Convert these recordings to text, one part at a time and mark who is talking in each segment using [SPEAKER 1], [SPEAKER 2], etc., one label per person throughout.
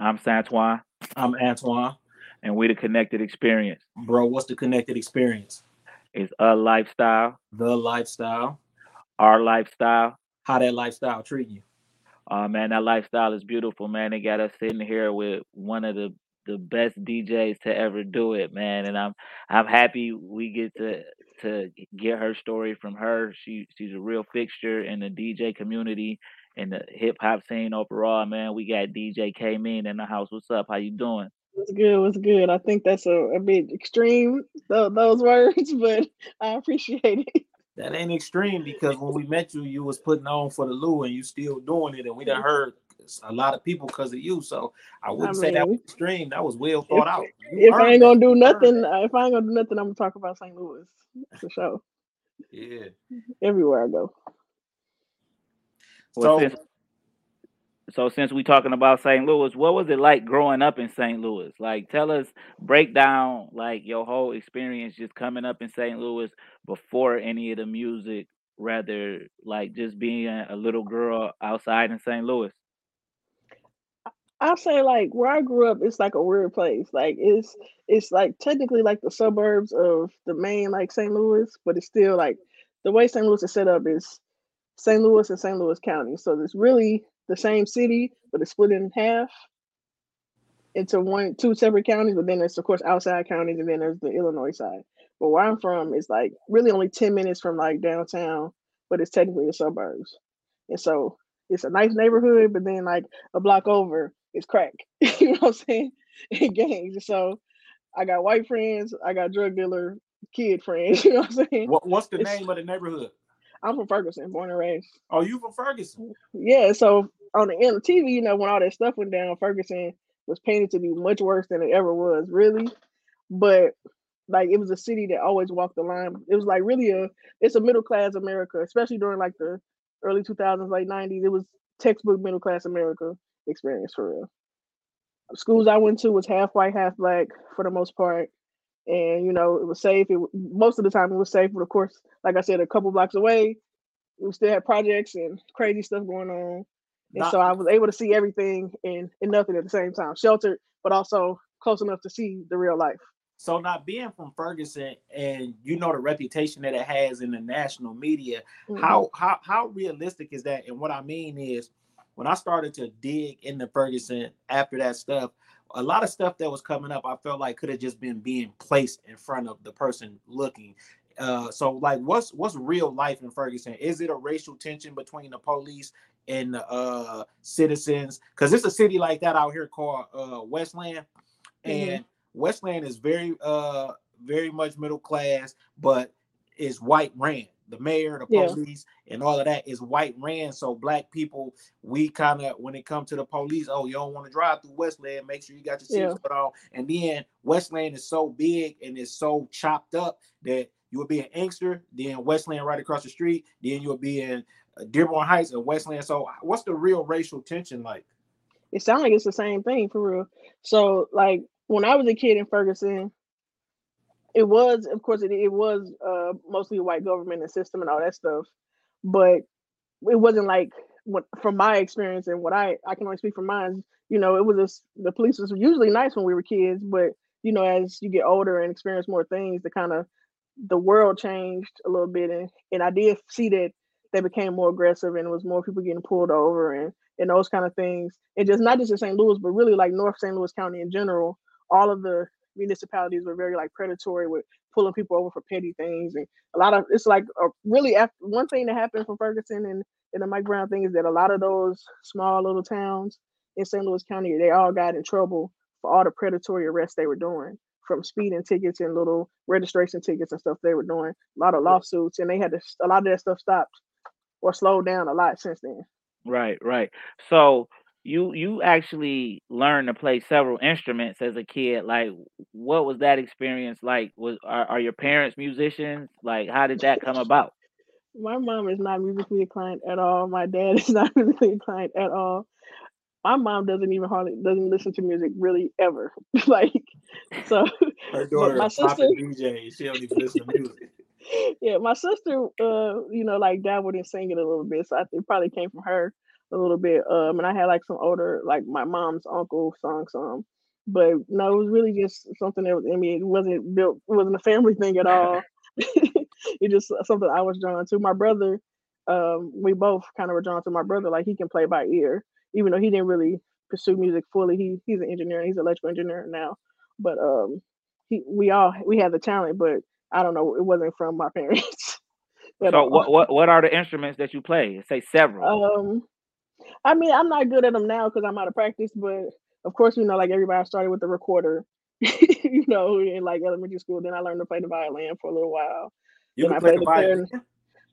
[SPEAKER 1] I'm Santoine.
[SPEAKER 2] I'm Antoine.
[SPEAKER 1] And we the Connected Experience.
[SPEAKER 2] Bro, what's the connected experience?
[SPEAKER 1] It's a lifestyle,
[SPEAKER 2] The lifestyle.
[SPEAKER 1] our lifestyle.
[SPEAKER 2] How that lifestyle treat you?
[SPEAKER 1] Uh man, that lifestyle is beautiful, man. They got us sitting here with one of the the best DJs to ever do it, man. And I'm I'm happy we get to to get her story from her. She she's a real fixture in the DJ community and the hip hop scene overall, man. We got DJ K Mean in the house. What's up? How you doing?
[SPEAKER 3] What's good? What's good? I think that's a, a bit extreme, th- those words, but I appreciate it.
[SPEAKER 2] That ain't extreme because when we met you, you was putting on for the Lou and you still doing it, and we done heard a lot of people because of you. So I wouldn't say that was extreme. That was well thought out. You
[SPEAKER 3] If I ain't gonna do nothing,
[SPEAKER 2] that.
[SPEAKER 3] uh, if I ain't gonna do nothing, I'm gonna talk about St. Louis for sure.
[SPEAKER 2] Yeah.
[SPEAKER 3] Everywhere I go.
[SPEAKER 1] Well,
[SPEAKER 2] So
[SPEAKER 1] since so since we're talking about St. Louis, what was it like growing up in St. Louis? Like tell us break down like your whole experience just coming up in St. Louis before any of the music, rather like just being a little girl outside in St. Louis.
[SPEAKER 3] I'll say like where I grew up, it's like a weird place. Like it's it's like technically like the suburbs of the main like St. Louis, but it's still like the way St. Louis is set up is St. Louis and St. Louis County. So it's really the same city, but it's split in half into one two separate counties. But then there's of course outside counties, and then there's the Illinois side. But where I'm from is like really only ten minutes from like downtown, but it's technically the suburbs. And so it's a nice neighborhood, but then like a block over is crack. you know what I'm saying? And gangs. So I got white friends, I got drug dealer kid friends. You know what I'm saying?
[SPEAKER 2] what, what's the
[SPEAKER 3] It's
[SPEAKER 2] name of the neighborhood?
[SPEAKER 3] I'm from Ferguson, born and raised.
[SPEAKER 2] Oh, you from Ferguson?
[SPEAKER 3] Yeah, so on the end of TV, you know, when all that stuff went down, Ferguson was painted to be much worse than it ever was, really. But like it was a city that always walked the line. It was like really a it's a middle class America, especially during like the early 2000s, late 90s. It was textbook middle class America experience for real. Schools I went to was half white, half black for the most part. And you know, it was safe. It most of the time it was safe, but of course, like I said, a couple blocks away, we still had projects and crazy stuff going on. And
[SPEAKER 2] Not
[SPEAKER 3] so I was able to see everything and, and nothing at the same time. Sheltered, but also close enough to see the real life.
[SPEAKER 2] so not being from Ferguson and you know the reputation that it has in the national media.
[SPEAKER 3] Mhm.
[SPEAKER 2] How how how realistic is that? And what I mean is when I started to dig into Ferguson after that stuff, a lot of stuff that was coming up, I felt like could have just been being placed in front of the person looking. Uh, so like what's what's real life in Ferguson? Is it a racial tension between the police and the uh citizens? Because it's a city like that out here called uh Westland.
[SPEAKER 3] Mhm.
[SPEAKER 2] And Westland is very uh very much middle class, but is white ran. The mayor, the
[SPEAKER 3] Yeah.
[SPEAKER 2] police, and all of that is white ran. So black people, we kind of when it comes to the police, oh, you don't want to drive through Westland, make sure you got your
[SPEAKER 3] Yeah.
[SPEAKER 2] seatbelt on. And then Westland is so big and it's so chopped up that you would be in Inkster, then Westland right across the street, then you would be in uh, Dearborn Heights and Westland. So what's the real racial tension like?
[SPEAKER 3] It sounds like it's the same thing for real. So like when I was a kid in Ferguson, it was of course it, it was uh mostly white government and system and all that stuff. But it wasn't like what from my experience and what I I can only speak from mine. You know, it was just the police was usually nice when we were kids, but you know, as you get older and experience more things, the kind of the world changed a little bit, and and I did see that they became more aggressive, and it was more people getting pulled over and and those kind of things, and just not just in St. Louis, but really like North St. Louis County in general. All of the municipalities were very like predatory with pulling people over for petty things, and a lot of it's like a, really after one thing that happened from Ferguson and and the Mike Brown thing is that a lot of those small little towns in St. Louis County they all got in trouble for all the predatory arrests they were doing from speeding tickets and little registration tickets and stuff they were doing. A lot of lawsuits, and they had to a lot of that stuff stopped or slowed down a lot since then.
[SPEAKER 1] Right, right. So you you actually learned to play several instruments as a kid. Like, what was that experience like? Was are, are your parents musicians? Like, how did that come about?
[SPEAKER 3] My mom is not musically inclined at all. My dad is not musically inclined at all. My mom doesn't even hardly doesn't listen to music really ever. like so
[SPEAKER 2] Her daughter
[SPEAKER 3] my
[SPEAKER 2] is popping
[SPEAKER 3] sister
[SPEAKER 2] DJ. She don't even listen to music.
[SPEAKER 3] yeah, my sister uh, you know, like dabbled in singing a little bit. So I, it probably came from her. A little bit. Um, and I had like some older, like my mom's uncle sung some, but no, it was really just something that was in me. It wasn't built, it wasn't a family thing at all. it just something I was drawn to. My brother, um, we both kind of were drawn to my brother. Like he can play by ear, even though he didn't really pursue music fully. He he's an engineer. He's an electrical engineer now, but um, he we all we had the talent, but I don't know. It wasn't from my parents.
[SPEAKER 1] so what, what what are the instruments that you play? Say several.
[SPEAKER 3] Um, I mean, I'm not good at them now because I'm out of practice, but of course, you know, like everybody started with the recorder, you know, in like elementary school. Then I learned to play the violin for a little while.
[SPEAKER 2] You then I play the violin.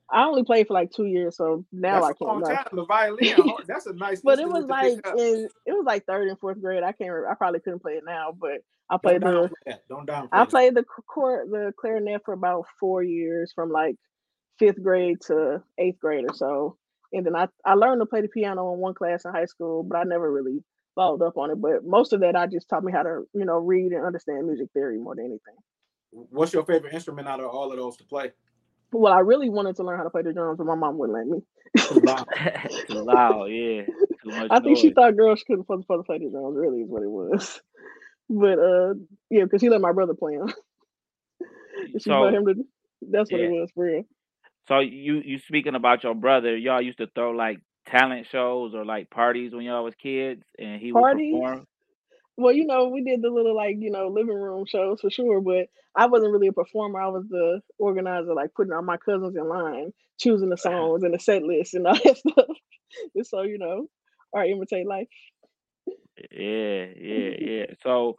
[SPEAKER 3] I only played for like two years, so now
[SPEAKER 2] that's
[SPEAKER 3] I can't.
[SPEAKER 2] Time. The violin, that's a nice.
[SPEAKER 3] but it was like in, it was like third and fourth grade. I can't. Remember. I probably couldn't play it now, but I played
[SPEAKER 2] Don't
[SPEAKER 3] the.
[SPEAKER 2] Don't down.
[SPEAKER 3] I played the court, the clarinet for about four years, from like fifth grade to eighth grade or so, and then I I learned to play the piano in one class in high school, but I never really followed up on it. But most of that, I just taught me how to you know read and understand music theory more than anything.
[SPEAKER 2] What's your favorite instrument out of all of those to play?
[SPEAKER 3] Well, I really wanted to learn how to play the drums, but my mom wouldn't let me.
[SPEAKER 1] Too loud, Too loud yeah. Too much
[SPEAKER 3] I think
[SPEAKER 1] noise.
[SPEAKER 3] she thought girls couldn't supposed to play the drums. Really, is what it was. But uh, yeah, because she let my brother play them. she
[SPEAKER 1] So
[SPEAKER 3] him to. That's what
[SPEAKER 1] yeah.
[SPEAKER 3] it was for real.
[SPEAKER 1] So you you speaking about your brother? Y'all used to throw like talent shows or like parties when y'all was kids, and he would perform.
[SPEAKER 3] Well, you know, we did the little like you know living room shows for sure, but I wasn't really a performer. I was the organizer, like putting all my cousins in line, choosing the uh-huh. songs and the set list and all that stuff. and so you know, or imitate life.
[SPEAKER 1] Yeah, yeah, yeah. So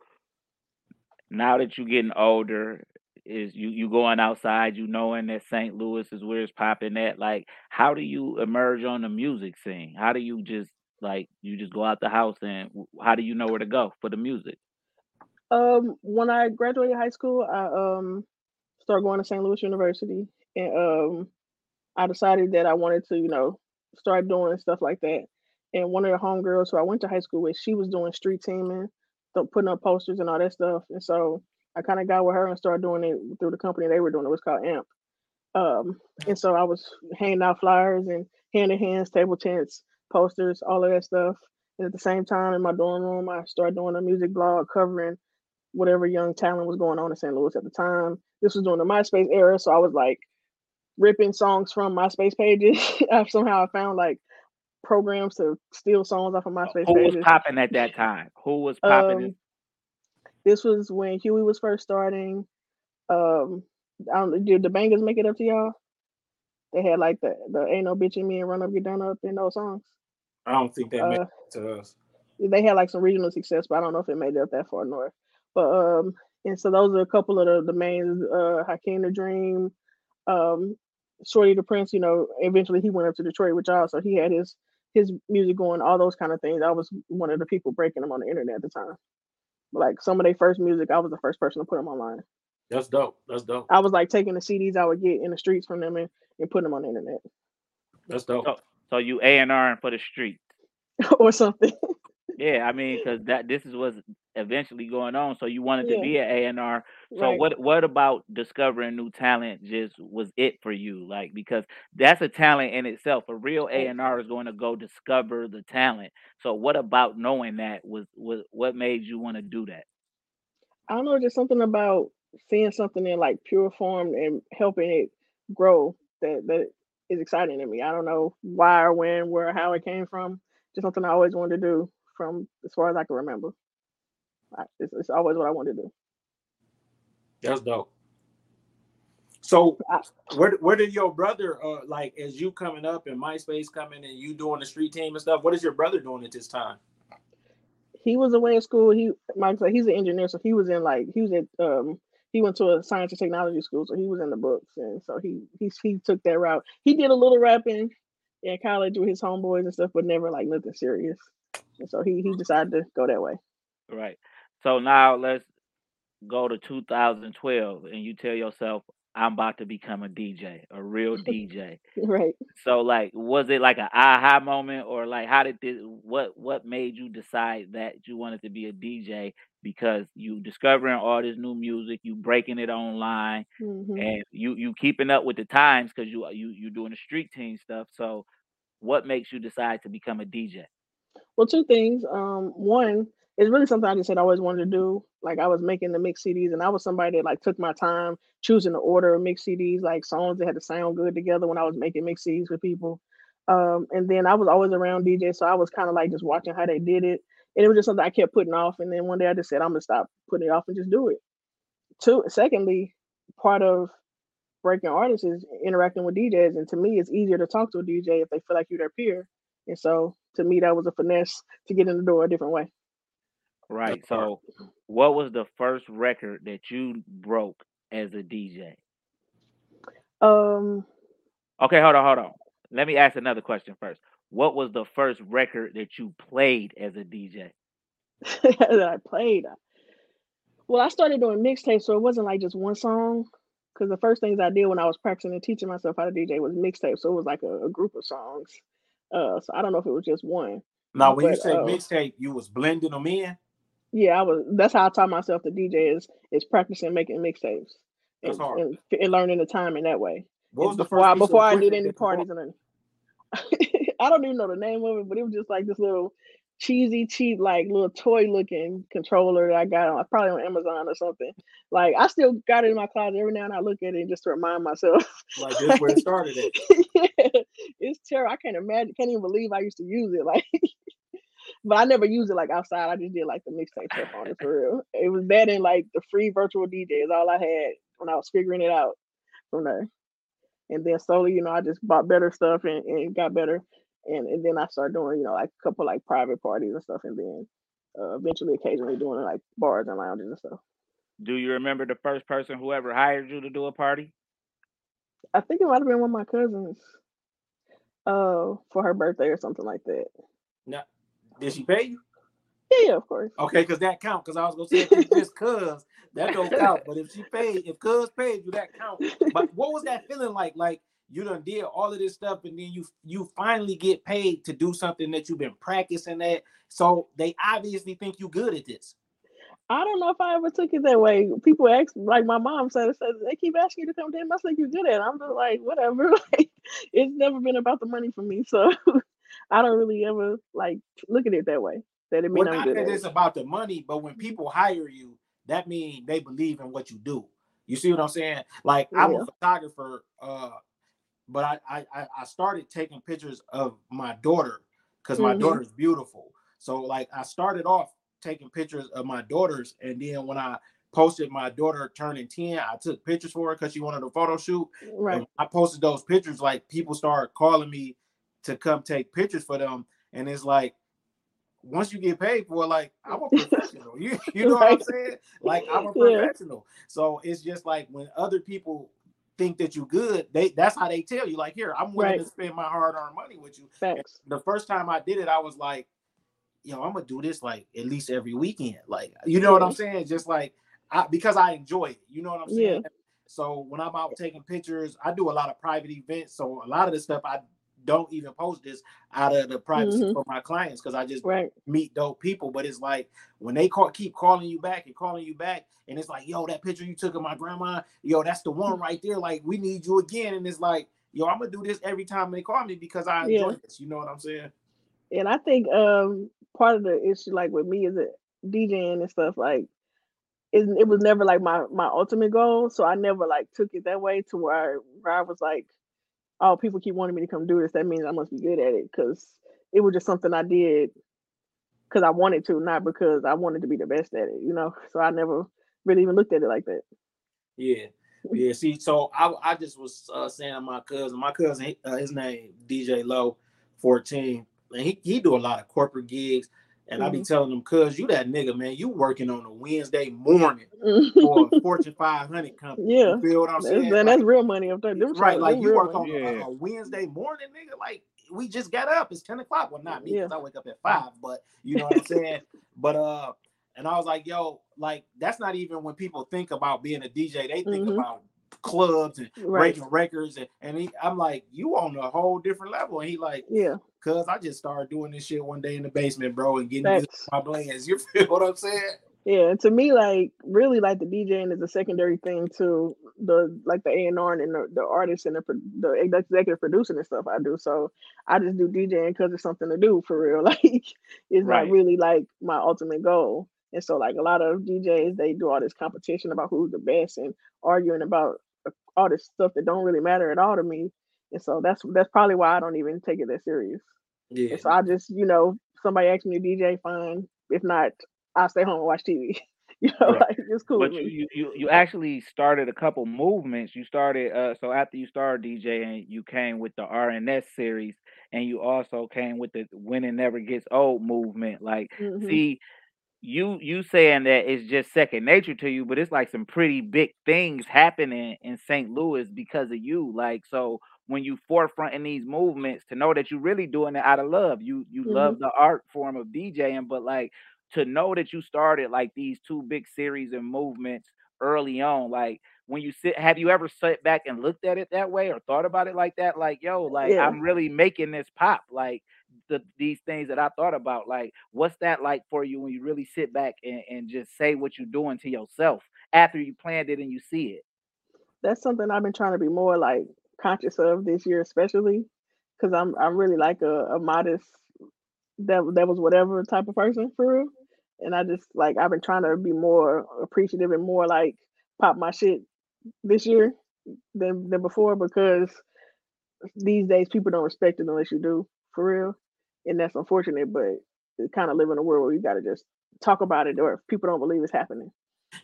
[SPEAKER 1] now that you're getting older, is you you going outside, you knowing that St. Louis is where it's popping at. Like, how do you emerge on the music scene? How do you just like you just go out the house and how do you know where to go for the music?
[SPEAKER 3] Um, when I graduated high school, I um started going to St. Louis University, and um, I decided that I wanted to, you know, start doing stuff like that. And one of the homegirls who I went to high school with, she was doing street teaming, putting up posters and all that stuff. And so I kind of got with her and started doing it through the company they were doing. It was called AMP. Um, and so I was handing out flyers and hand in hands, table tents, posters, all of that stuff. And at the same time, in my dorm room, I started doing a music blog covering whatever young talent was going on in St. Louis at the time. This was during the MySpace era, so I was like ripping songs from MySpace pages. I somehow I found like programs to steal songs off of MySpace
[SPEAKER 1] Who was
[SPEAKER 3] pages.
[SPEAKER 1] popping at that time? Who was popping?
[SPEAKER 3] Um, this was when Huey was first starting. Um, I don't did the bangers make it up to y'all? They had like the the ain't no bitch in me and run up get done up in those songs.
[SPEAKER 2] I don't think that made
[SPEAKER 3] Uh,
[SPEAKER 2] it to us.
[SPEAKER 3] they had like some regional success, but I don't know if it made it up that far north. But um, and so those are a couple of the, the main uh Hakeem the Dream, um, Shorty the Prince, you know, eventually he went up to Detroit with y'all, so he had his his music going, all those kind of things. I was one of the people breaking them on the internet at the time. Like some of their first music, I was the first person to put them online.
[SPEAKER 2] That's dope. That's dope.
[SPEAKER 3] I was like taking the CDs I would get in the streets from them and, and putting them on the internet
[SPEAKER 2] That's dope.
[SPEAKER 1] So, so you A and R for the street.
[SPEAKER 3] or something.
[SPEAKER 1] Yeah, I mean, because that this is what's eventually going on. So you wanted to be an A and R. So
[SPEAKER 3] right.
[SPEAKER 1] what what about discovering new talent just was it for you? Like because that's a talent in itself. A real A and R is going to go discover the talent. So what about knowing that was was what made you want to do that?
[SPEAKER 3] I don't know, just something about seeing something in like pure form and helping it grow that that is exciting to me. I don't know why or when, where, how it came from. Just something I always wanted to do from as far as I can remember. I, it's, it's always what I wanted to do.
[SPEAKER 2] That's dope. So where where did your brother uh like as you coming up and MySpace coming and you doing the street team and stuff? What is your brother doing at this time?
[SPEAKER 3] he was away in school. He, Mike said he's an engineer, so he was in like he was at um he went to a science and technology school, so he was in the books, and so he he he took that route. He did a little rapping in college with his homeboys and stuff, but never like nothing serious. And so he he decided to go that way.
[SPEAKER 1] Right. So now let's go to 2012 and you tell yourself I'm about to become a DJ, a real DJ.
[SPEAKER 3] right.
[SPEAKER 1] So like was it like an aha moment or like how did this what what made you decide that you wanted to be a DJ because you discovering all this new music, you breaking it online
[SPEAKER 3] hmm
[SPEAKER 1] and you you keeping up with the times cuz you you you doing the street team stuff. So what makes you decide to become a DJ?
[SPEAKER 3] Well, two things. Um, one is really something I just said I always wanted to do. Like I was making the mix CDs, and I was somebody that like took my time choosing the order of mix CDs, like songs that had to sound good together when I was making mix CDs with people. Um, and then I was always around DJ, so I was kind of like just watching how they did it, and it was just something I kept putting off. And then one day I just said I'm gonna stop putting it off and just do it. Two, secondly, part of breaking artists is interacting with DJs, and to me, it's easier to talk to a DJ if they feel like you're their peer. And so, to me, that was a finesse to get in the door a different way.
[SPEAKER 1] Right. So, what was the first record that you broke as a DJ?
[SPEAKER 3] Um.
[SPEAKER 1] Okay, hold on, hold on. Let me ask another question first. What was the first record that you played as a DJ?
[SPEAKER 3] that I played. Well, I started doing mixtapes, so it wasn't like just one song. Because the first things I did when I was practicing and teaching myself how to DJ was mixtape, so it was like a, a group of songs. Uh, so I don't know if it was just one.
[SPEAKER 2] Now, when but, you say uh, mixtape, you was blending them in.
[SPEAKER 3] Yeah, I was. That's how I taught myself to DJ is is practicing making mixtapes and, and, and, learning the time in that way.
[SPEAKER 2] What was the
[SPEAKER 3] before I, before I did any parties and I don't even know the name of it, but it was just like this little cheesy, cheap, like little toy looking controller that I got on probably on Amazon or something. Like I still got it in my closet every now and I look at it just to remind myself.
[SPEAKER 2] Like this where it started
[SPEAKER 3] yeah, it's terrible. I can't imagine, can't even believe I used to use it. Like but I never used it like outside. I just did like the mixtape stuff on it for real. It was that and like the free virtual DJ is all I had when I was figuring it out from there. And then slowly, you know, I just bought better stuff and, and got better. And, and then I started doing, you know, like a couple like private parties and stuff. And then uh, eventually, occasionally doing like bars and lounges and stuff.
[SPEAKER 1] Do you remember the first person who ever hired you to do a party?
[SPEAKER 3] I think it might have been one of my cousins uh, for her birthday or something like that.
[SPEAKER 2] No, did she pay you?
[SPEAKER 3] Yeah, of course.
[SPEAKER 2] Okay, because that count. Because I was gonna say if just cuz that don't count. But if she paid, if cuz paid you, that count. But what was that feeling like? Like you done did all of this stuff, and then you you finally get paid to do something that you've been practicing at. So they obviously think you good at this.
[SPEAKER 3] I don't know if I ever took it that way. People ask, like my mom said, said they keep asking you to come to them. I think you're good at it. I'm just like, whatever. Like, it's never been about the money for me. So I don't really ever like look at it that way. That it means well, I'm good.
[SPEAKER 2] That it's about the money, but when people hire you, that means they believe in what you do. You see what I'm saying? Like yeah. I'm a photographer, uh, but I, I I started taking pictures of my daughter because my mm-hmm. daughter's beautiful. So like I started off taking pictures of my daughters, and then when I posted my daughter turning 10, I took pictures for her because she wanted a photo shoot.
[SPEAKER 3] Right.
[SPEAKER 2] And I posted those pictures, like people started calling me to come take pictures for them. And it's like once you get paid for like I'm a professional. you you know right. what I'm saying? Like I'm a professional. Yeah. So it's just like when other people think that you're good, they that's how they tell you. Like here, I'm willing right. to spend my hard-earned money with you. The first time I did it, I was like, yo, I'm gonna do this like at least every weekend. Like, you know yeah. what I'm saying? Just like I because I enjoy it. You know what I'm saying? Yeah. So when I'm out taking pictures, I do a lot of private events. So a lot of the stuff I don't even post this out of the privacy mm-hmm. for my clients because I just
[SPEAKER 3] right.
[SPEAKER 2] meet dope people. But it's like when they call, keep calling you back and calling you back, and it's like, yo, that picture you took of my grandma, yo, that's the one right there. Like we need you again, and it's like, yo, I'm gonna do this every time they call me because I enjoy yeah. this. You know what I'm saying?
[SPEAKER 3] And I think um part of the issue, like with me, is it DJing and stuff like. It, it was never like my my ultimate goal, so I never like took it that way to where I, where I was like, oh, people keep wanting me to come do this, that means I must be good at it because it was just something I did because I wanted to, not because I wanted to be the best at it, you know. So I never really even looked at it like that.
[SPEAKER 2] Yeah, yeah. See, so I I just was uh, saying my cousin, my cousin, uh, his name DJ Low, fourteen, and he he do a lot of corporate gigs. And mm-hmm. I be telling them, cuz you that nigga, man, you working on a Wednesday morning for a Fortune 500 company.
[SPEAKER 3] Yeah.
[SPEAKER 2] You feel what I'm saying?
[SPEAKER 3] That's, like, real money up there.
[SPEAKER 2] right. Like you work money. on a, a, Wednesday morning, nigga. Like we just got up. It's 10 o'clock. Well, not me because yeah. I wake up at five, but you know what I'm saying? but uh, and I was like, yo, like that's not even when people think about being a DJ, they think mm-hmm. about clubs and right. breaking records and, and he, I'm like, you on a whole different level. And he like,
[SPEAKER 3] yeah,
[SPEAKER 2] cuz I just started doing this shit one day in the basement, bro, and getting my blends. You feel what I'm saying?
[SPEAKER 3] Yeah, and to me, like really, like the DJing is a secondary thing to the like the A and R and the, the artists and the the executive producing and stuff I do. So I just do DJing because it's something to do for real. Like it's
[SPEAKER 1] Right.
[SPEAKER 3] not really like my ultimate goal. And so like a lot of DJs, they do all this competition about who's the best and arguing about uh, all this stuff that don't really matter at all to me. And so that's that's probably why I don't even take it that serious.
[SPEAKER 2] Yeah.
[SPEAKER 3] So I just, you know, somebody asked me to DJ, fine. If not, I'll stay home and watch TV. you know,
[SPEAKER 1] Right.
[SPEAKER 3] like it's cool
[SPEAKER 1] But
[SPEAKER 3] with
[SPEAKER 1] you, you you actually started a couple movements. You started uh so after you started DJing, you came with the RNS series and you also came with the When It Never Gets Old movement. Like
[SPEAKER 3] Mhm.
[SPEAKER 1] see you you saying that it's just second nature to you, but it's like some pretty big things happening in St. Louis because of you. Like so when you forefronting these movements to know that you're really doing it out of love. You you
[SPEAKER 3] Mhm.
[SPEAKER 1] love the art form of DJing, but like to know that you started like these two big series and movements early on, like when you sit have you ever sat back and looked at it that way or thought about it like that? Like, yo, like
[SPEAKER 3] Yeah.
[SPEAKER 1] I'm really making this pop. Like the these things that I thought about. Like, what's that like for you when you really sit back and, and just say what you're doing to yourself after you planned it and you see it?
[SPEAKER 3] That's something I've been trying to be more like conscious of this year, especially because I'm I'm really like a, a modest that that was whatever type of person for real. And I just like I've been trying to be more appreciative and more like pop my shit this year than than before because these days people don't respect it unless you do for real. And that's unfortunate, but we kind of live in a world where you gotta just talk about it or if people don't believe it's happening.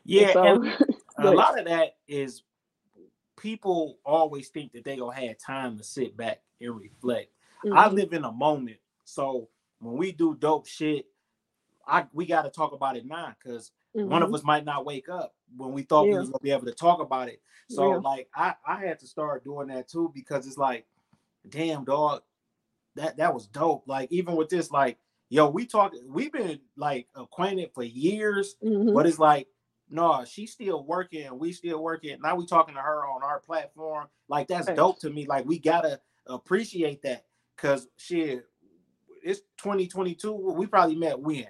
[SPEAKER 2] Yeah,
[SPEAKER 3] so
[SPEAKER 2] and a lot of that is people always think that they gonna have time to sit back and reflect. I
[SPEAKER 3] Mhm.
[SPEAKER 2] live in a moment, so when we do dope shit, I we got to talk about it now because one of
[SPEAKER 3] Mhm.
[SPEAKER 2] us might not wake up when we thought we
[SPEAKER 3] Yeah.
[SPEAKER 2] was gonna be able to talk about it. So
[SPEAKER 3] Yeah.
[SPEAKER 2] like I I had to start doing that too because it's like, damn dog, that that was dope. Like even with this, like yo, we talk, we've been like acquainted for years,
[SPEAKER 3] Mhm.
[SPEAKER 2] but it's like, no, she's still working, we still working. Now we talking to her on our platform. Like that's dope to me. Like we gotta appreciate that because shit, it's 2022. We probably met when?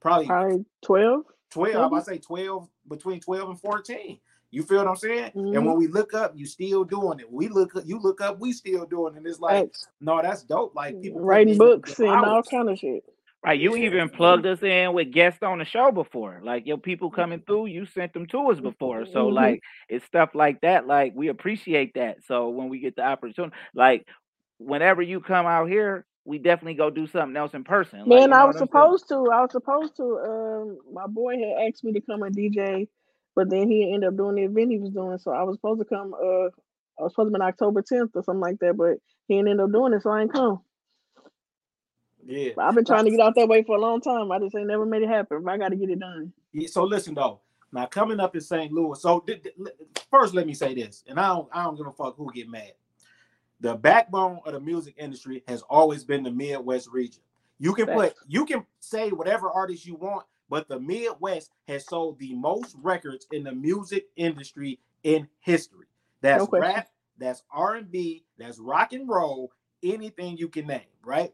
[SPEAKER 2] Probably
[SPEAKER 3] Probably 12.
[SPEAKER 2] 12. I say 12, between 12 and 14. You feel what I'm saying? And
[SPEAKER 3] Mhm.
[SPEAKER 2] when we look up, you still doing it. We look up, you look up, we still doing it. And it's like, no, that's dope. Like people
[SPEAKER 3] Writing books and all kind of shit.
[SPEAKER 1] Right, you even plugged us in with guests on the show before. Like your people coming through, you sent them to us before. So
[SPEAKER 3] Mhm.
[SPEAKER 1] like it's stuff like that. Like we appreciate that. So when we get the opportunity, like whenever you come out here, we definitely go do something else in person. Like
[SPEAKER 3] Man,
[SPEAKER 1] you
[SPEAKER 3] I was
[SPEAKER 1] I'm saying?
[SPEAKER 3] supposed to. I was supposed to. Um, my boy had asked me to come and DJ, but then he ended up doing the event he was doing. So I was supposed to come. Uh, I was supposed to be on October 10th or something like that, but he ended up doing it, so I ain't come.
[SPEAKER 2] Yeah.
[SPEAKER 3] I've been trying to get out that way for a long time. I just ain't never made it happen. But I got to get it done.
[SPEAKER 2] Yeah, So listen though, now coming up in St. Louis. So th- th- first, let me say this, and I don't, I don't give a fuck who get mad. The backbone of the music industry has always been the Midwest region. You can put, you can say whatever artist you want, but the Midwest has sold the most records in the music industry in history. That's
[SPEAKER 3] No
[SPEAKER 2] rap, that's R and B, that's rock and roll, anything you can name, right?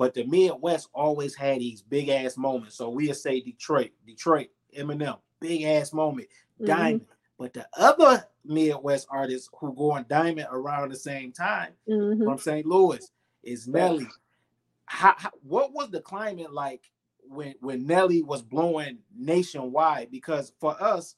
[SPEAKER 2] But the Midwest always had these big ass moments. So we'll say Detroit, Detroit, Eminem, big ass moment,
[SPEAKER 3] Mhm.
[SPEAKER 2] Diamond. But the other Midwest artists who go on Diamond around the same time
[SPEAKER 3] Mhm.
[SPEAKER 2] from St. Louis is Nelly. How, how, what was the climate like when when Nelly was blowing nationwide? Because for us,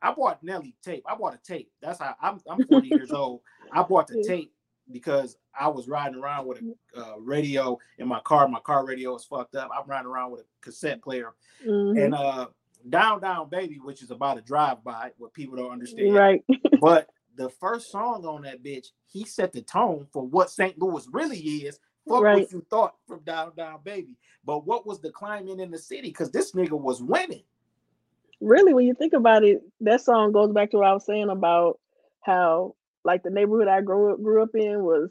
[SPEAKER 2] I bought Nelly tape. I bought a tape. That's how I'm. I'm 40 years old. I bought the tape because I was riding around with a uh, radio in my car. My car radio was fucked up. I'm riding around with a cassette player
[SPEAKER 3] Mhm.
[SPEAKER 2] and uh, Down Down Baby, which is about a drive by, what people don't understand.
[SPEAKER 3] Right.
[SPEAKER 2] But the first song on that bitch, he set the tone for what St. Louis really is. Fuck
[SPEAKER 3] Right.
[SPEAKER 2] what you thought from Down Down Baby. But what was the climate in the city? Because this nigga was winning.
[SPEAKER 3] really when you think about it that song goes back to what i was saying about how like the neighborhood i grew up grew up in was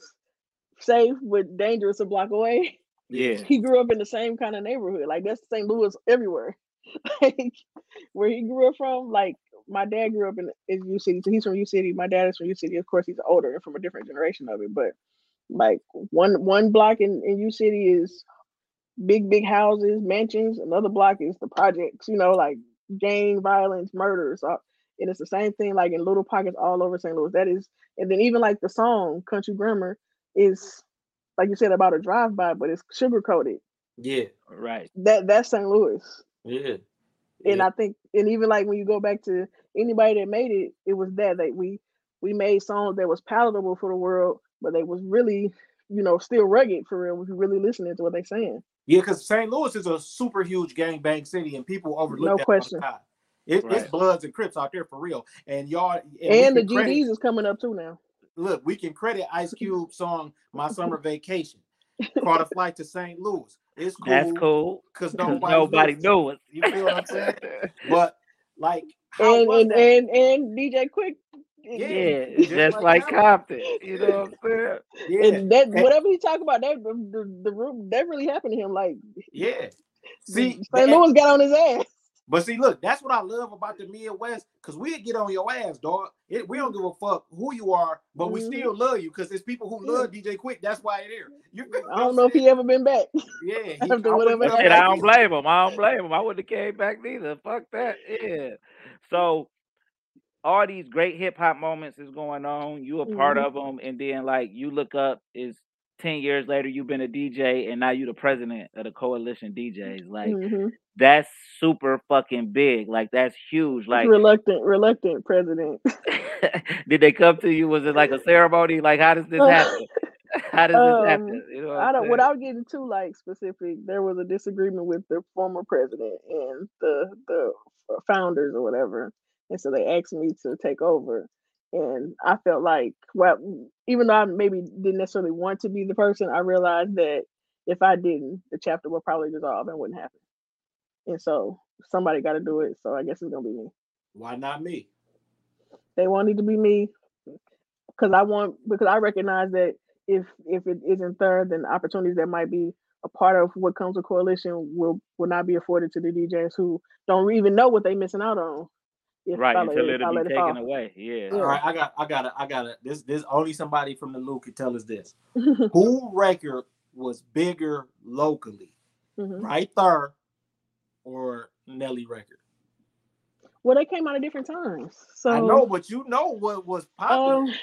[SPEAKER 3] safe but dangerous a block away
[SPEAKER 1] Yeah.
[SPEAKER 3] he grew up in the same kind of neighborhood like that's st louis everywhere like where he grew up from like my dad grew up in, u city so he's from u city my dad is from u city of course he's older and from a different generation of it but like one one block in, in u city is big big houses mansions another block is the projects you know like gang violence, murders, and it's the same thing like in little pockets all over St. Louis. That is, and then even like the song "Country Grammar" is like you said about a drive by, but it's sugar coated.
[SPEAKER 2] Yeah,
[SPEAKER 1] right.
[SPEAKER 3] That that's St. Louis.
[SPEAKER 2] Yeah.
[SPEAKER 3] And
[SPEAKER 2] yeah.
[SPEAKER 3] I think, and even like when you go back to anybody that made it, it was that that we we made songs that was palatable for the world, but they was really, you know, still rugged for real. If you really listening to what they saying.
[SPEAKER 2] Yeah, because St. Louis is a super huge gang bang city, and people overlook
[SPEAKER 3] No
[SPEAKER 2] that.
[SPEAKER 3] question.
[SPEAKER 2] all the time. It,
[SPEAKER 1] Right.
[SPEAKER 2] It's Bloods and Crips out there for real, and y'all and,
[SPEAKER 3] And the
[SPEAKER 2] can credit-
[SPEAKER 3] GDs is coming up too now.
[SPEAKER 2] look, we can credit Ice Cube song "My Summer Vacation." Caught a flight to St. Louis. It's cool.
[SPEAKER 1] That's cool.
[SPEAKER 2] because
[SPEAKER 1] 'cause
[SPEAKER 2] nobody,
[SPEAKER 1] Nobody
[SPEAKER 2] knows.
[SPEAKER 1] knew it.
[SPEAKER 2] You feel what I'm saying? But like, how
[SPEAKER 3] And and, and and DJ Quik.
[SPEAKER 1] Yeah,
[SPEAKER 2] just
[SPEAKER 1] just,
[SPEAKER 2] like
[SPEAKER 1] like
[SPEAKER 2] Compton.
[SPEAKER 1] Compton. You know what I'm saying?
[SPEAKER 2] yeah,
[SPEAKER 3] And that
[SPEAKER 2] And-
[SPEAKER 3] whatever he talk about, that the, the, the room that really happened to him. Like
[SPEAKER 2] yeah. See,
[SPEAKER 3] St. Louis got on his ass.
[SPEAKER 2] But see, look, that's what I love about the Midwest, because we get on your ass, dog. It, we don't give a fuck who you are, but we
[SPEAKER 3] Mhm.
[SPEAKER 2] still love you because there's people who love DJ Quik. That's why they're here. You
[SPEAKER 3] I don't know if he ever been back.
[SPEAKER 2] Yeah, he,
[SPEAKER 3] after
[SPEAKER 2] I
[SPEAKER 3] whatever
[SPEAKER 2] have
[SPEAKER 3] happened.
[SPEAKER 1] And I don't blame him. I don't blame him. I wouldn't have came back neither. Fuck that. Yeah. So all these great hip hop moments is going on. You a part
[SPEAKER 3] Mhm.
[SPEAKER 1] of them, and then like you look up is ten years later you've been a DJ, and now you're the president of the coalition DJs. Like
[SPEAKER 3] Mhm.
[SPEAKER 1] that's super fucking big. Like that's huge. Like
[SPEAKER 3] reluctant, reluctant president.
[SPEAKER 1] did they come to you? Was it like a ceremony? Like how does this happen? How does this
[SPEAKER 3] Um,
[SPEAKER 1] happen? You know what
[SPEAKER 3] I don't.
[SPEAKER 1] saying?
[SPEAKER 3] Without getting too like specific, there was a disagreement with the former president and the the founders or whatever, and so they asked me to take over. And I felt like, well, even though I maybe didn't necessarily want to be the person, I realized that if I didn't, the chapter would probably dissolve and wouldn't happen. And so somebody got to do it. So I guess it's gonna be me.
[SPEAKER 2] Why not me?
[SPEAKER 3] They won't to be me because I want because I recognize that if if it isn't third, then opportunities that might be a part of what comes with coalition will will not be afforded to the DJs who don't even know what they're missing out on. If
[SPEAKER 1] right
[SPEAKER 3] I
[SPEAKER 1] until
[SPEAKER 3] it- if I
[SPEAKER 1] it'll be
[SPEAKER 3] it
[SPEAKER 1] taken
[SPEAKER 3] fall.
[SPEAKER 1] away. Yeah.
[SPEAKER 3] Yeah.
[SPEAKER 2] All right, I got, I got, to I got to This, this only somebody from the loop could tell us this. Who record was bigger locally,
[SPEAKER 3] Mhm.
[SPEAKER 2] Right Thurr, or Nelly record?
[SPEAKER 3] Well, they came out at different times. So
[SPEAKER 2] I know, but you know what was popular.
[SPEAKER 3] Um,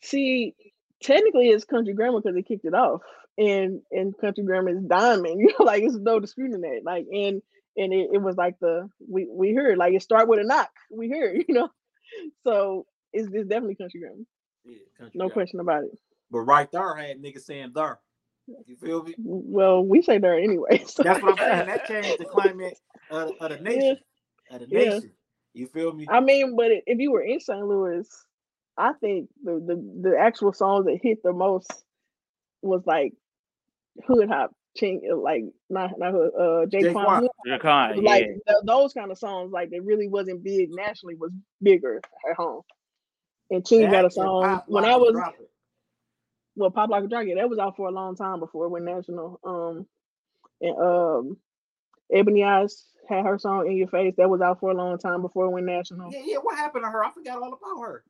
[SPEAKER 3] see, technically it's country grammar because they kicked it off, and and country grammar is diamond. You know, like it's no disputing that. Like and and it, it was like the we we heard like it start with a knock. We heard, you know, so it's, it's definitely country grammar,
[SPEAKER 2] Yeah, country
[SPEAKER 3] no
[SPEAKER 2] rap.
[SPEAKER 3] question about it.
[SPEAKER 2] But Right Thurr, I had niggas saying there. You feel me?
[SPEAKER 3] Well, we say there anyway. So.
[SPEAKER 2] That's what I'm saying. That changed the climate of, of the nation. Of the
[SPEAKER 3] Yeah.
[SPEAKER 2] nation. You feel me?
[SPEAKER 3] I mean, but if you were in St. Louis, I think the the, the actual songs that hit the most was like hood hop, ching, like not not uh, Jay
[SPEAKER 2] J-Kwon,
[SPEAKER 3] Quan. hood
[SPEAKER 1] yeah.
[SPEAKER 3] like those kind of songs, like that really wasn't big nationally, was bigger at home. And Ching got a song
[SPEAKER 2] Pop
[SPEAKER 3] when
[SPEAKER 2] Lock
[SPEAKER 3] I was well, Pop Like a Dragon. That was out for a long time before it went national. Um, and um, Ebony Eyez had her song "In Your Face." That was out for a long time before it went national.
[SPEAKER 2] Yeah, yeah. What happened to her? I forgot all about her.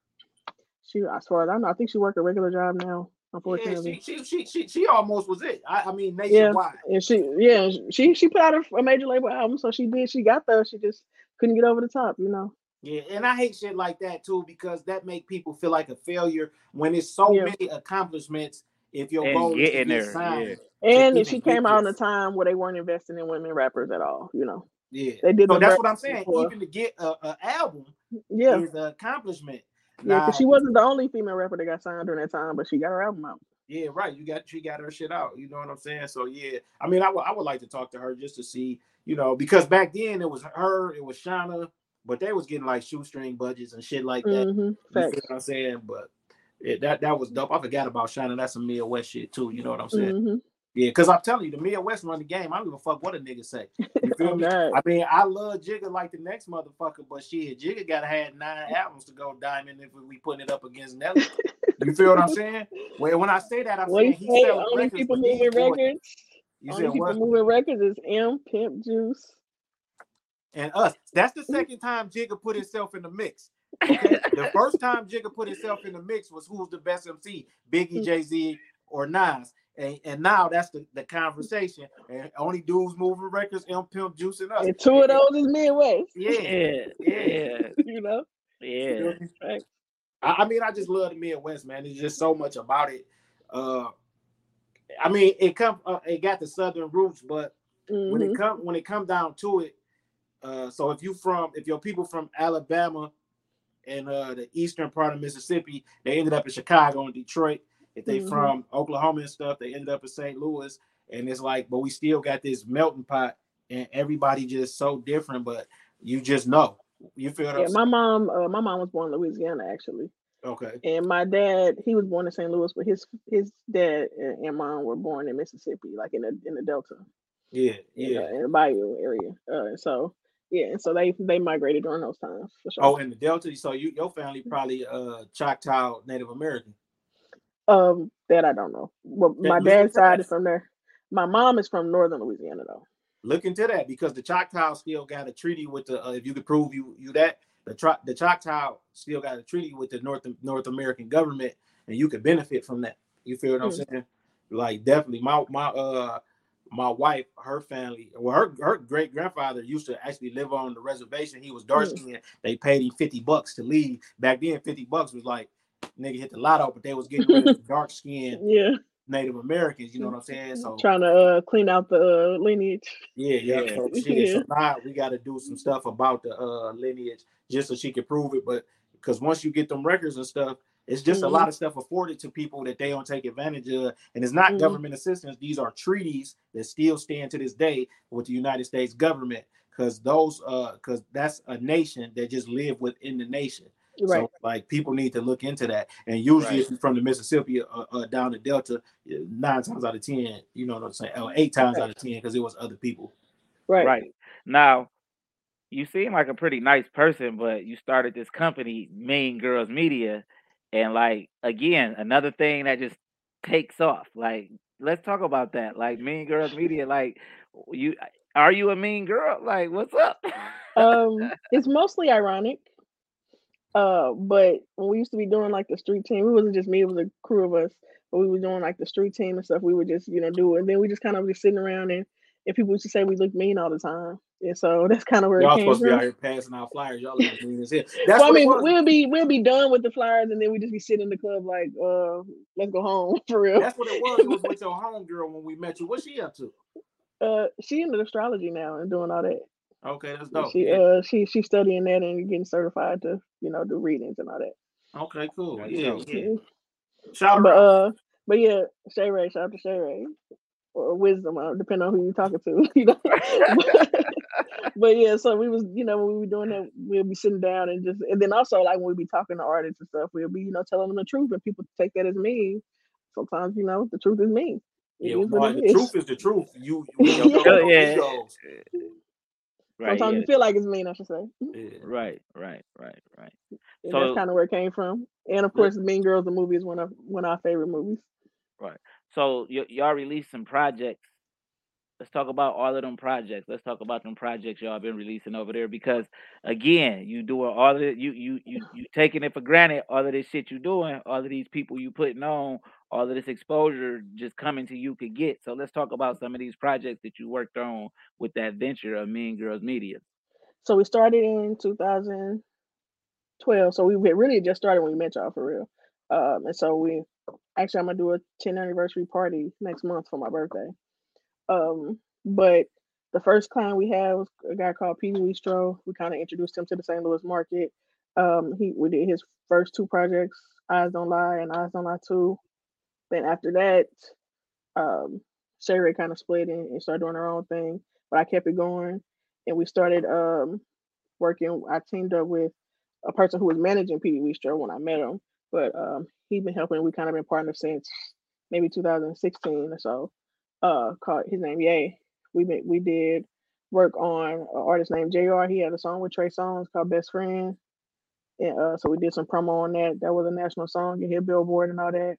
[SPEAKER 3] She, as far as I know, I think she worked a regular job now.
[SPEAKER 2] Yeah, she, she, she, she, she almost was it. I, I mean, nationwide.
[SPEAKER 3] and she, yeah, she she put out a, a major label album, so she did. She got there. She just couldn't get over the top, you know.
[SPEAKER 2] Yeah, and I hate shit like that too because that make people feel like a failure when it's so
[SPEAKER 3] Yeah.
[SPEAKER 2] many accomplishments. If your
[SPEAKER 1] And
[SPEAKER 2] goal is to
[SPEAKER 1] getting
[SPEAKER 2] get
[SPEAKER 1] there,
[SPEAKER 2] signed,
[SPEAKER 3] And she came out in a time where they weren't investing in women rappers at all. You know,
[SPEAKER 2] yeah.
[SPEAKER 3] they did.
[SPEAKER 2] So that's what I'm saying.
[SPEAKER 3] before.
[SPEAKER 2] Even to get a, a album
[SPEAKER 3] Yeah,
[SPEAKER 2] is an accomplishment.
[SPEAKER 3] Yeah, because she wasn't the only female rapper that got signed during that time, but she got her album out.
[SPEAKER 2] Yeah, right. You got she got her shit out. You know what I'm saying? So yeah, I mean, I would I would like to talk to her just to see, you know, because back then it was her, it was Shawnna, but they was getting like shoestring budgets and shit like that.
[SPEAKER 3] hmm
[SPEAKER 2] You feel what I'm saying? But yeah, that that was dope. I forgot about Shawnna. That's some Midwest shit too. You know what I'm saying?
[SPEAKER 3] hmm
[SPEAKER 2] Yeah, because I'm telling you, the Midwest run the game. I don't give a fuck what a nigga say. You feel me? I mean, I love Jigga like the next motherfucker, but shit, Jigga gotta have nine albums to go diamond if we putting it up against Nelly. You feel what I'm saying? Well, when I say that, I'm
[SPEAKER 3] What
[SPEAKER 2] saying he
[SPEAKER 3] say?
[SPEAKER 2] sells
[SPEAKER 3] Only
[SPEAKER 2] records,
[SPEAKER 3] people moving records.
[SPEAKER 2] You
[SPEAKER 3] Only
[SPEAKER 2] said
[SPEAKER 3] people
[SPEAKER 2] what?
[SPEAKER 3] moving records is M, Pimp, Juice.
[SPEAKER 2] And us. That's the second time Jigga put himself in the mix. Okay. the first time Jigga put himself in the mix was who's the best MC, Biggie,
[SPEAKER 3] Mm.
[SPEAKER 2] Jay Z, or Nas. And, and now that's the, the conversation. And only dudes moving records, M Pimp juicing us.
[SPEAKER 3] And two of those is Midwest.
[SPEAKER 2] Yeah,
[SPEAKER 1] Yeah, yeah,
[SPEAKER 3] You know.
[SPEAKER 1] yeah.
[SPEAKER 3] Right.
[SPEAKER 2] I, I mean, I just love the Midwest, man. There's just so much about it. Uh, I mean, it come uh, it got the southern roots, but when
[SPEAKER 3] Mhm.
[SPEAKER 2] it come when it come down to it, uh, so if you from if your people from Alabama and uh, the eastern part of Mississippi, they ended up in Chicago and Detroit. If they
[SPEAKER 3] Mhm.
[SPEAKER 2] from Oklahoma and stuff, they ended up in St. Louis. And it's like, but we still got this melting pot, and everybody just so different. But you just know, you feel
[SPEAKER 3] Yeah, my mom, uh, my mom was born in Louisiana actually.
[SPEAKER 2] Okay,
[SPEAKER 3] and my dad, he was born in St. Louis, but his his dad and, and mom were born in Mississippi, like in the in the Delta,
[SPEAKER 2] yeah,
[SPEAKER 3] in,
[SPEAKER 2] yeah.
[SPEAKER 3] the, in the Bayou area. Uh, so yeah, and so they they migrated during those times for sure.
[SPEAKER 2] Oh, in the Delta. So you your family probably uh Choctaw Native American.
[SPEAKER 3] Um, that I don't know. Well, my
[SPEAKER 2] look
[SPEAKER 3] dad's side is from there. My mom is from northern Louisiana though.
[SPEAKER 2] Look into that because the Choctaw still got a treaty with the. Uh, if you could prove you you that the Tro- the Choctaw still got a treaty with the North North American government, and you could benefit from that. You feel what I'm
[SPEAKER 3] Hmm.
[SPEAKER 2] saying? Like definitely, my my uh my wife, her family, well, her her great grandfather used to actually live on the reservation. He was dark
[SPEAKER 3] Hmm.
[SPEAKER 2] skinned. They paid him fifty bucks to leave. Back then, fifty bucks was like nigga hit the lotto, but they was getting rid of dark skinned
[SPEAKER 3] Yeah,
[SPEAKER 2] Native Americans. You know what I'm saying? So
[SPEAKER 3] trying to uh, clean out the uh, lineage.
[SPEAKER 2] yeah, yeah.
[SPEAKER 1] Yeah.
[SPEAKER 2] So, shit,
[SPEAKER 3] Yeah.
[SPEAKER 2] so now we got to do some stuff about the uh, lineage just so she can prove it. But because once you get them records and stuff, it's just
[SPEAKER 3] Mhm.
[SPEAKER 2] a lot of stuff afforded to people that they don't take advantage of. And it's not
[SPEAKER 3] Mhm.
[SPEAKER 2] government assistance. These are treaties that still stand to this day with the United States government. Because those, uh, because that's a nation that just live within the nation.
[SPEAKER 3] Right.
[SPEAKER 2] So, like, people need to look into that. And usually,
[SPEAKER 1] Right.
[SPEAKER 2] if you're from the Mississippi uh, uh, down the Delta, nine times out of ten, you know what I'm saying, or eight times
[SPEAKER 3] Right.
[SPEAKER 2] out of ten, because it was other people.
[SPEAKER 3] right.
[SPEAKER 1] Right. Now, you seem like a pretty nice person, but you started this company, Mean Girlz Media, and like again, another thing that just takes off. Like, let's talk about that. Like Mean Girlz Media, like you are you a mean girl? Like, what's up?
[SPEAKER 3] um it's mostly ironic uh but when we used to be doing like the street team it wasn't just me it was a crew of us but we were doing like the street team and stuff we would just you know do it and then we just kind of just sitting around and and people used to say we look mean all the time and so that's kind of where
[SPEAKER 2] Y'all
[SPEAKER 3] it came
[SPEAKER 2] supposed to be out here passing out flyers. Y'all look mean as hell. That's
[SPEAKER 3] well, I mean, we'll be we'll be done with the flyers, and then we just be sitting in the club like, uh, let's go home for real.
[SPEAKER 2] That's what it was. It was with your home girl when we met you. What's she up to?
[SPEAKER 3] Uh, she into astrology now and doing all that.
[SPEAKER 2] Okay, that's dope.
[SPEAKER 3] she uh she she's studying that and getting certified to you know do readings and all that.
[SPEAKER 2] Okay, cool.
[SPEAKER 1] That's
[SPEAKER 2] Yeah,
[SPEAKER 1] dope.
[SPEAKER 2] yeah. Shout
[SPEAKER 3] But
[SPEAKER 2] out.
[SPEAKER 3] uh, but yeah, Shay Ray, shout out to Shay Ray or Wisdom, uh, depending on who you're talking to, you know. but, but yeah, so we was, you know, when we were doing that, we'll be sitting down and just, and then also like when we be talking to artists and stuff, we'll be, you know, telling them the truth, and people take that as mean. Sometimes, you know, the truth is mean. It
[SPEAKER 2] Yeah,
[SPEAKER 3] is
[SPEAKER 2] well, the
[SPEAKER 3] is.
[SPEAKER 2] truth is the truth. You, you know,
[SPEAKER 3] Yeah.
[SPEAKER 1] Yeah. right.
[SPEAKER 3] Sometimes
[SPEAKER 1] Yeah.
[SPEAKER 3] you feel like it's mean, I should say.
[SPEAKER 2] Yeah.
[SPEAKER 1] Right. Right. Right. Right.
[SPEAKER 3] And
[SPEAKER 1] So-
[SPEAKER 3] that's kind of where it came from. And of
[SPEAKER 1] Yeah.
[SPEAKER 3] course, Mean Girls, the movie is one of one of our favorite movies. Right.
[SPEAKER 1] So y- y'all released some projects. Let's talk about all of them projects. Let's talk about them projects y'all been releasing over there because again, you doing all of it, you you you you taking it for granted, all of this shit you doing, all of these people you putting on, all of this exposure just coming to you could get. So let's talk about some of these projects that you worked on with that venture of Mean Girlz Media.
[SPEAKER 3] So we started in 2012. So we really just started when we met y'all for real. Um, and so we actually I'm gonna do a 10th anniversary party next month for my birthday. Um, but the first client we had was a guy called Pee Wee Stro. We kind of introduced him to the St. Louis market. Um, he we did his first two projects, Eyes Don't Lie and Eyes Don't Lie Two. Then after that, um, Shay kind of split and, and started doing her own thing, but I kept it going, and we started um working. I teamed up with a person who was managing Pee Wee Stro when I met him, but um, he's been helping. We kind of been partners since maybe 2016 or so. Uh, called his name Yay. We we did work on an artist named Jr. He had a song with Trey Songz called Best Friend, and uh, so we did some promo on that. That was a national song. You hit Billboard and all that.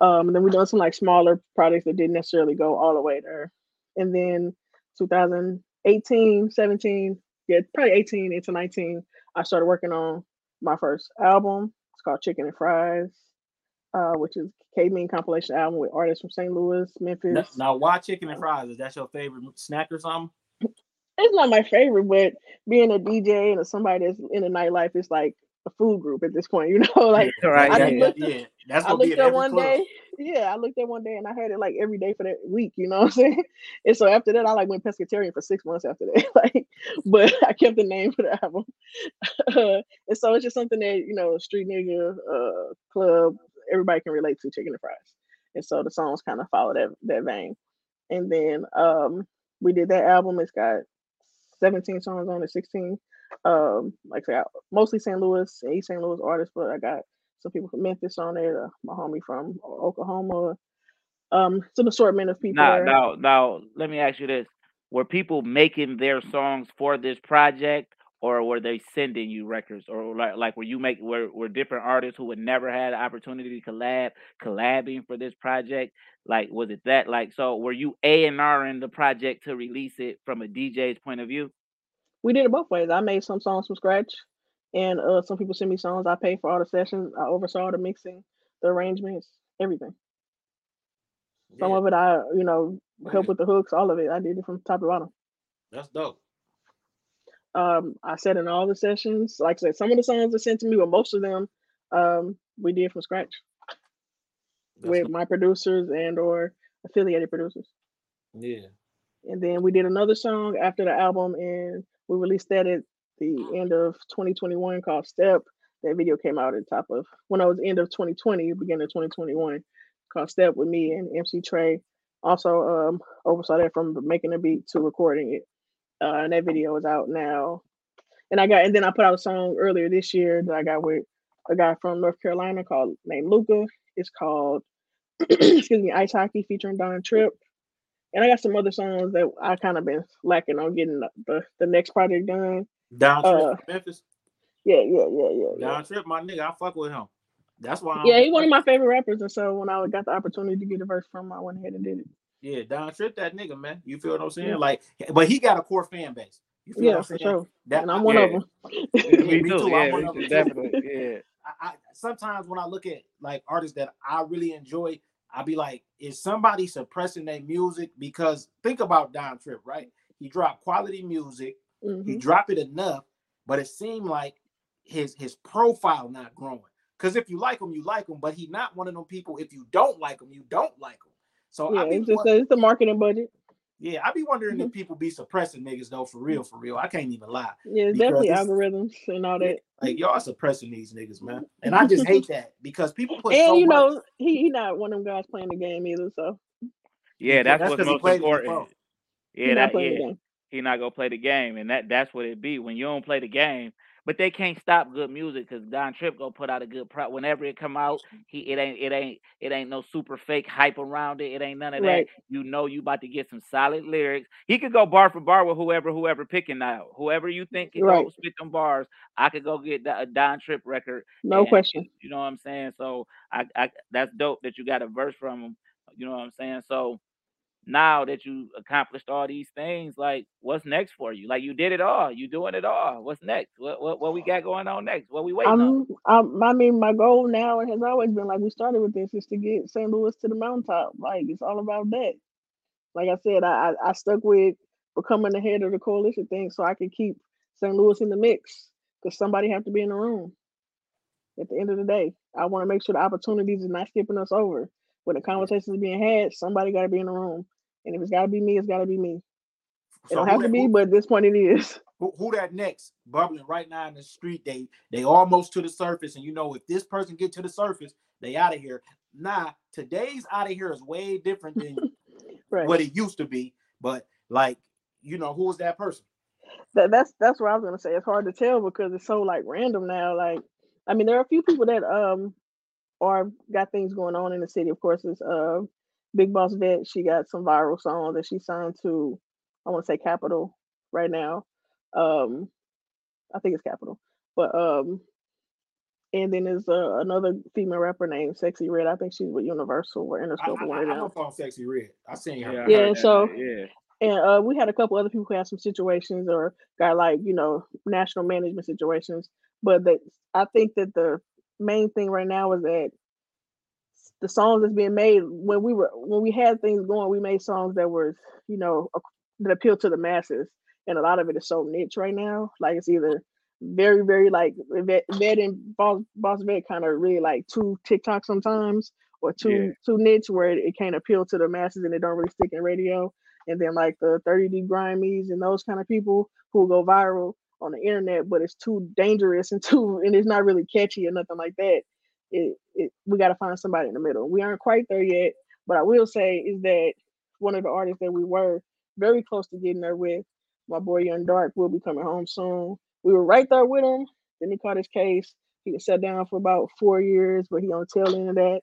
[SPEAKER 3] Um, and then we done some like smaller projects that didn't necessarily go all the way there. And then 2018, 17, yeah, probably 18 into 19, I started working on my first album. It's called Chicken and Fries. uh, which is Mean compilation album with artists from St. Louis, Memphis.
[SPEAKER 2] Now, now, why chicken and fries? Is that your favorite snack or something?
[SPEAKER 3] It's not my favorite, but being a DJ and somebody that's in the nightlife is like a food group at this point, you know. Like
[SPEAKER 1] Right,
[SPEAKER 3] I
[SPEAKER 2] yeah, yeah,
[SPEAKER 3] looked,
[SPEAKER 2] yeah. That's
[SPEAKER 3] I looked
[SPEAKER 2] at
[SPEAKER 3] one
[SPEAKER 2] club.
[SPEAKER 3] day. Yeah, I looked there one day and I had it like every day for that week, you know what I'm saying? And so after that, I like went pescatarian for six months after that. like, but I kept the name for the album. and so it's just something that, you know, street nigga, uh, club, everybody can relate to chicken and fries. And so the songs kind of follow that that vein. And then um we did that album. It's got 17 songs on it, 16. Um, like I said, mostly St. Louis East St. Louis artists, but I got some people from Memphis on there, uh, my homie from Oklahoma. Um, it's an assortment of people
[SPEAKER 1] Now,
[SPEAKER 3] there.
[SPEAKER 1] now, now, let me ask you this: Were people making their songs for this project, or were they sending you records, or like, like were you make were were different artists who had never had an opportunity to collab collabing for this project? Like, was it that? Like, so were you A and R in the project to release it from a DJ's point of view?
[SPEAKER 3] We did it both ways. I made some songs from scratch, and uh, some people sent me songs. I paid for all the sessions. I oversaw the mixing, the arrangements, everything. Some of it I, you know, help with the hooks, all of it. I did it from top to bottom.
[SPEAKER 2] that's dope.
[SPEAKER 3] Um, I said in all the sessions, like I said, some of the songs are sent to me, but most of them um, we did from scratch
[SPEAKER 2] That's
[SPEAKER 3] with
[SPEAKER 2] dope.
[SPEAKER 3] my producers and or affiliated producers.
[SPEAKER 2] Yeah.
[SPEAKER 3] And then we did another song after the album, and we released that at the end of 2021 called Step. That video came out at the top of when I was end of 2020, beginning of 2021, called Step with me and MC Trey. Also um, oversaw that from making the beat to recording it. Uh, and that video is out now. And I got and then I put out a song earlier this year that I got with a guy from North Carolina called named Luca. It's called excuse me, Ice Hockey featuring Don Trip. And I got some other songs that I kind of been lacking on getting the, the, the next project done.
[SPEAKER 2] Don Trip
[SPEAKER 3] Uh,
[SPEAKER 2] Memphis.
[SPEAKER 3] yeah, yeah, yeah, yeah, yeah.
[SPEAKER 2] Don Trip, my nigga, I fuck with him. That's why I'm
[SPEAKER 3] Yeah, he's one of my favorite rappers, and so when I got the opportunity to get a verse from him, I went ahead and did it.
[SPEAKER 2] Yeah, Don Trip, that nigga, man. You feel what I'm saying?
[SPEAKER 3] Yeah,
[SPEAKER 2] Like, but he got a core fan base. You feel
[SPEAKER 3] yeah,
[SPEAKER 2] what I'm
[SPEAKER 3] for
[SPEAKER 2] saying?
[SPEAKER 3] sure.
[SPEAKER 2] That
[SPEAKER 3] And
[SPEAKER 2] I,
[SPEAKER 3] I'm one of them.
[SPEAKER 2] yeah,
[SPEAKER 1] me
[SPEAKER 2] me
[SPEAKER 1] too.
[SPEAKER 2] too.
[SPEAKER 1] Yeah,
[SPEAKER 2] I'm one
[SPEAKER 1] me
[SPEAKER 2] of them too.
[SPEAKER 1] Definitely. Yeah.
[SPEAKER 2] I, I sometimes when I look at like artists that I really enjoy, I be like, is somebody suppressing their music? Because think about Don Trip, right? He dropped quality music, he
[SPEAKER 3] hmm
[SPEAKER 2] dropped it enough, but it seemed like his his profile not growing. Because if you like him, you like him, but he not one of them people. If you don't like him, you don't like him. So
[SPEAKER 3] Yeah,
[SPEAKER 2] I be
[SPEAKER 3] it's just a, it's the marketing budget.
[SPEAKER 2] Yeah, I be wondering if people be suppressing niggas though, for real, for real. I can't even lie
[SPEAKER 3] Yeah, definitely algorithms and all that.
[SPEAKER 2] like y'all suppressing these niggas, man. And I just hate that because people put
[SPEAKER 3] And
[SPEAKER 2] so
[SPEAKER 3] you
[SPEAKER 2] much.
[SPEAKER 3] know, he he not one of them guys playing the game either, so
[SPEAKER 1] Yeah,
[SPEAKER 2] Because
[SPEAKER 1] that's
[SPEAKER 2] that's
[SPEAKER 1] what's
[SPEAKER 2] he
[SPEAKER 1] most important. Yeah,
[SPEAKER 3] he not
[SPEAKER 1] that yeah. he not gonna play the game, and that that's what it be when you don't play the game. But they can't stop good music because Don Trip gonna put out a good pro. Whenever it come out, he it ain't it ain't it ain't no super fake hype around it. It ain't none of that. You know you about to get some solid lyrics. He could go bar for bar with whoever whoever picking out. Whoever you think can
[SPEAKER 3] right.
[SPEAKER 1] go spit them bars, I could go get the, a Don Trip record,
[SPEAKER 3] No
[SPEAKER 1] and
[SPEAKER 3] question.
[SPEAKER 1] you know what I'm saying. So I I that's dope that you got a verse from him. You know what I'm saying. So now that you accomplished all these things, like what's next for you? Like you did it all, you doing it all. What's next? What what what we got going on next? What we waiting on?
[SPEAKER 3] I'm, I'm, I mean, my goal now has always been like we started with this is to get St. Louis to the mountaintop. Like it's all about that. Like I said, I, I I stuck with becoming the head of the coalition thing so I could keep St. Louis in the mix because somebody have to be in the room at the end of the day. I want to make sure the opportunities is not skipping us over. When the
[SPEAKER 2] Yeah.
[SPEAKER 3] conversations being had, somebody got to be in the room, and if it's got to be me, it's got to be me. It
[SPEAKER 2] So
[SPEAKER 3] don't have to be,
[SPEAKER 2] who,
[SPEAKER 3] but at this point it is.
[SPEAKER 2] who who that next bubbling right now in the street? They they almost to the surface, and you know if this person get to the surface, they out of here. Nah, today's out of here is way different than
[SPEAKER 3] Right.
[SPEAKER 2] what it used to be. But like, you know, who was that person?
[SPEAKER 3] that that's that's what I was gonna say. It's hard to tell because it's so like random now. Like, I mean, there are a few people that um are got things going on in the city. Of course, it's uh Big Boss Vette. She got some viral songs that she signed to. I want to say Capital right now. Um, I think it's Capital, but um, and then there's uh, another female rapper named Sexyy Red. I think she's with Universal or Interscope or
[SPEAKER 2] I,
[SPEAKER 3] one
[SPEAKER 2] I,
[SPEAKER 3] of
[SPEAKER 2] I'm
[SPEAKER 3] them.
[SPEAKER 2] up on Sexyy Red. I seen her.
[SPEAKER 1] Yeah,
[SPEAKER 3] Yeah,
[SPEAKER 1] heard that.
[SPEAKER 3] so
[SPEAKER 1] Yeah.
[SPEAKER 3] and uh, we had a couple other people who had some situations or got like you know national management situations. But that I think that the main thing right now is that the songs that's being made when we were when we had things going, we made songs that were you know that appeal to the masses, and a lot of it is so niche right now. Like it's either very very like vet, vet and boss boss vet kind of really like too TikTok sometimes or too yeah. too niche where it, it can't appeal to the masses and it don't really stick in radio. And then like the 30D Grimies and those kind of people who go viral on the internet, but it's too dangerous and too and it's not really catchy or nothing like that. It, it we got to find somebody in the middle. We aren't quite there yet, but I will say is that one of the artists that we were very close to getting there with, my boy Young Dark, will be coming home soon. We were right there with him. Then he caught his case. He was set down for about four years, but he on tail end of that,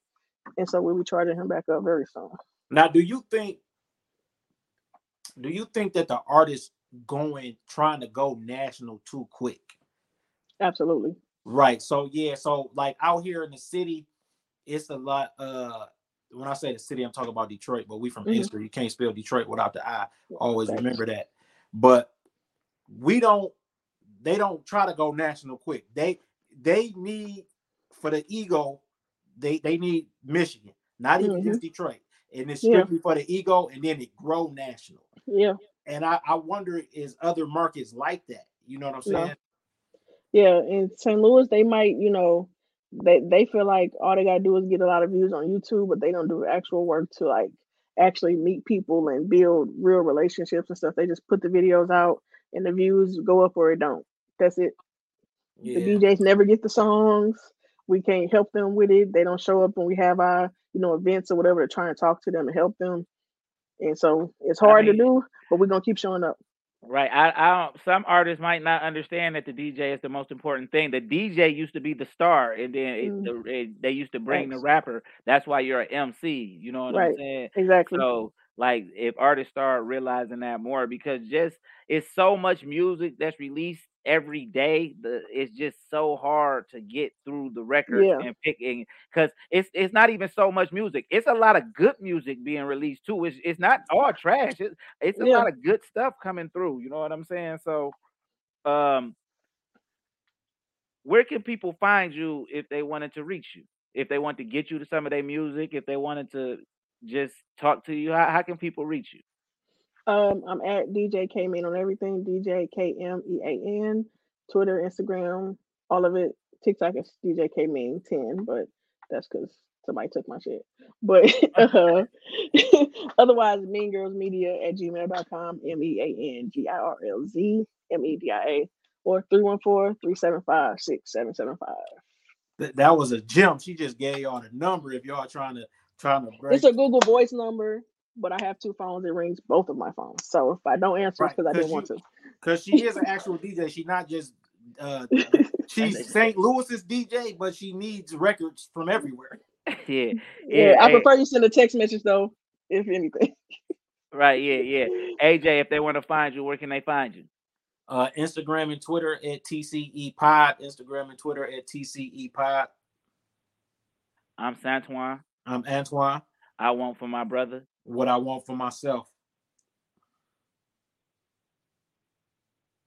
[SPEAKER 3] and so we'll be charging him back up very soon.
[SPEAKER 2] Now, do you think? Do you think that the artist going trying to go national too quick?
[SPEAKER 3] Absolutely.
[SPEAKER 2] Right. So yeah. So like out here in the city, it's a lot. Uh, when I say the city, I'm talking about Detroit. But we from mm You can't spell Detroit without the I. Always remember that. But we don't. They don't try to go national quick. They they need for the ego. They they need Michigan, not even mm-hmm. just Detroit, and it's strictly yeah. for the ego, and then it grow national.
[SPEAKER 3] Yeah.
[SPEAKER 2] And I, I wonder is other markets like that? You know what I'm saying?
[SPEAKER 3] Yeah, in St. Louis, they might, you know, they they feel like all they gotta do is get a lot of views on YouTube, but they don't do actual work to like actually meet people and build real relationships and stuff. They just put the videos out and the views go up or it don't. That's it. Yeah. The DJs never get the songs. We can't help them with it. They don't show up when we have our, you know, events or whatever to try and talk to them and help them. And so it's hard I mean, to do, but we're gonna keep showing up.
[SPEAKER 1] Right. I, I don't, some artists might not understand that the DJ is the most important thing. The DJ used to be the star, and then it, mm. the, it, they used to bring the rapper. That's why you're an MC. You know what right. I'm saying?
[SPEAKER 3] Exactly.
[SPEAKER 1] So like if artists start realizing that more, because just it's so much music that's released every day the it's just so hard to get through the records yeah. and picking because it's it's not even so much music it's a lot of good music being released too it's, it's not all trash it's, it's a yeah. lot of good stuff coming through you know what i'm saying so um where can people find you if they wanted to reach you if they want to get you to some of their music if they wanted to just talk to you how, how can people reach you
[SPEAKER 3] um, I'm at DJ K Mean on everything. DJ K M E A N. Twitter, Instagram, all of it. TikTok is DJ K Mean 10, but that's because somebody took my shit. But uh, otherwise, Mean Girlz Media at gmail.com, M E A N G I R L Z M E D I A, or 314 375 6775.
[SPEAKER 2] That was a gem. She just gave y'all the number if y'all trying to trying to
[SPEAKER 3] break. It's a Google Voice number but I have two phones. It rings both of my phones. So if I don't answer, right. it's because I didn't
[SPEAKER 2] you,
[SPEAKER 3] want to.
[SPEAKER 2] Because she is an actual DJ. She's not just uh she's St. Louis's DJ, but she needs records from everywhere.
[SPEAKER 1] Yeah.
[SPEAKER 3] Yeah. yeah I prefer you send a text message though, if anything.
[SPEAKER 1] Right, yeah, yeah. AJ, if they want to find you, where can they find you?
[SPEAKER 2] Uh Instagram and Twitter at TCE Pod. Instagram and Twitter at TCE Pod.
[SPEAKER 1] I'm Santoine.
[SPEAKER 2] I'm Antoine.
[SPEAKER 1] I want for my brother
[SPEAKER 2] what I want for myself.